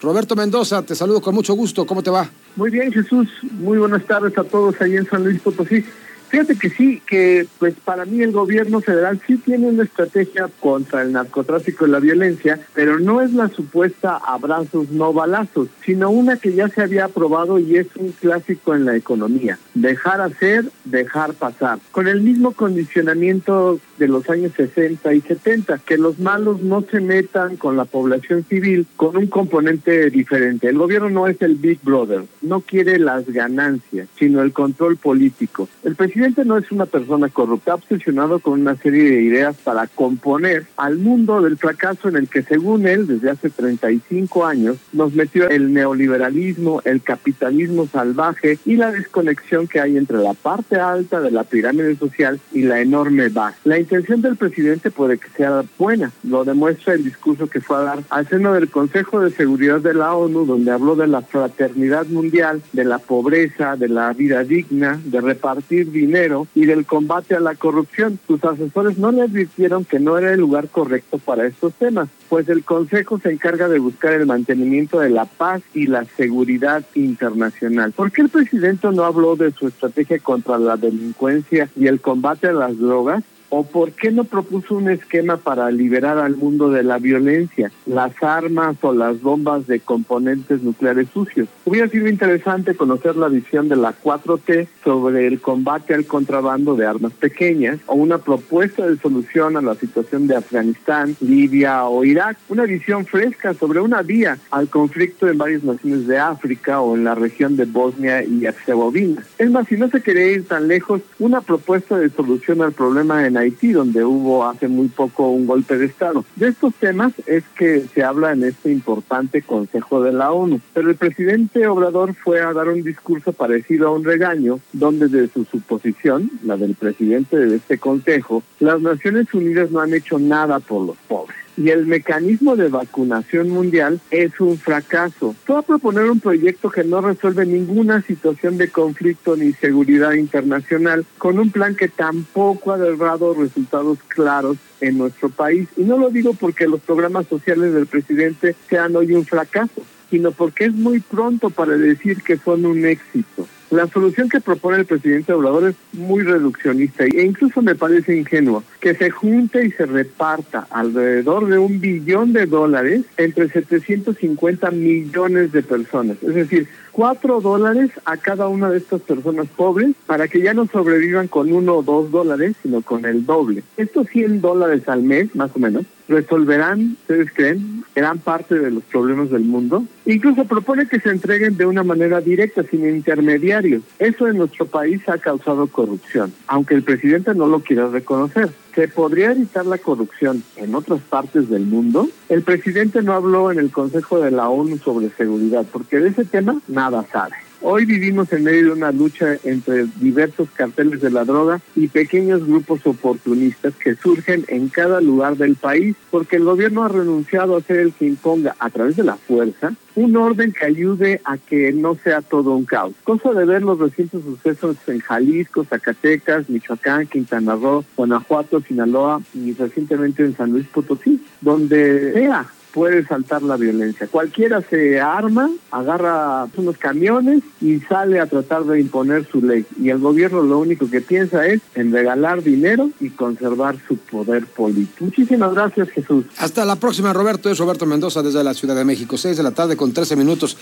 Roberto Mendoza, te saludo con mucho gusto. ¿Cómo te va? Muy bien, Jesús. Muy buenas tardes a todos ahí en San Luis Potosí. Fíjate que sí, que pues para mí el gobierno federal sí tiene una estrategia contra el narcotráfico y la violencia, pero no es la supuesta abrazos no balazos, sino una que ya se había aprobado y es un clásico en la economía. Dejar hacer, dejar pasar. Con el mismo condicionamiento de los años 60 y 70, que los malos no se metan con la población civil con un componente diferente. El gobierno no es el Big Brother, no quiere las ganancias, sino el control político. El presidente no es una persona corrupta, obsesionado con una serie de ideas para componer al mundo del fracaso en el que, según él, desde hace 35 años, nos metió el neoliberalismo, el capitalismo salvaje y la desconexión que hay entre la parte alta de la pirámide social y la enorme base. La intención del presidente puede que sea buena, lo demuestra el discurso que fue a dar al seno del Consejo de Seguridad de la ONU, donde habló de la fraternidad mundial, de la pobreza, de la vida digna, de repartir dinero y del combate a la corrupción. Sus asesores no le advirtieron que no era el lugar correcto para estos temas, pues el Consejo se encarga de buscar el mantenimiento de la paz y la seguridad internacional. ¿Por qué el presidente no habló de su estrategia contra la delincuencia y el combate a las drogas? ¿O por qué no propuso un esquema para liberar al mundo de la violencia, las armas o las bombas de componentes nucleares sucios? Hubiera sido interesante conocer la visión de la 4T sobre el combate al contrabando de armas pequeñas o una propuesta de solución a la situación de Afganistán, Libia o Irak. Una visión fresca sobre una vía al conflicto en varias naciones de África o en la región de Bosnia y Herzegovina. Es más, si no se quería ir tan lejos, una propuesta de solución al problema en Haití, donde hubo hace muy poco un golpe de Estado. De estos temas es que se habla en este importante Consejo de la ONU. Pero el presidente Obrador fue a dar un discurso parecido a un regaño, donde de su suposición, la del presidente de este Consejo, las Naciones Unidas no han hecho nada por los pobres y el mecanismo de vacunación mundial es un fracaso. Fue a proponer un proyecto que no resuelve ninguna situación de conflicto ni seguridad internacional, con un plan que tampoco ha dado resultados claros en nuestro país. Y no lo digo porque los programas sociales del presidente sean hoy un fracaso, sino porque es muy pronto para decir que son un éxito. La solución que propone el presidente Obrador es muy reduccionista e incluso me parece ingenuo que se junte y se reparta alrededor de un billón de dólares entre 750 millones de personas. Es decir, cuatro dólares a cada una de estas personas pobres para que ya no sobrevivan con uno o dos dólares, sino con el doble. Estos 100 dólares al mes, más o menos, resolverán, ustedes creen, gran parte de los problemas del mundo. Incluso propone que se entreguen de una manera directa, sin intermediarios. Eso en nuestro país ha causado corrupción, aunque el presidente no lo quiera reconocer. ¿Se podría evitar la corrupción en otras partes del mundo? El presidente no habló en el Consejo de la ONU sobre seguridad, porque de ese tema nada sabe. Hoy vivimos en medio de una lucha entre diversos carteles de la droga y pequeños grupos oportunistas que surgen en cada lugar del país porque el gobierno ha renunciado a ser el que imponga a través de la fuerza un orden que ayude a que no sea todo un caos. Cosa de ver los recientes sucesos en Jalisco, Zacatecas, Michoacán, Quintana Roo, Guanajuato, Sinaloa y recientemente en San Luis Potosí, donde sea puede saltar la violencia. Cualquiera se arma, agarra unos camiones y sale a tratar de imponer su ley. Y el gobierno lo único que piensa es en regalar dinero y conservar su poder político. Muchísimas gracias, Jesús. Hasta la próxima, Roberto. Es Roberto Mendoza desde la Ciudad de México. 6 de la tarde con 13 minutos.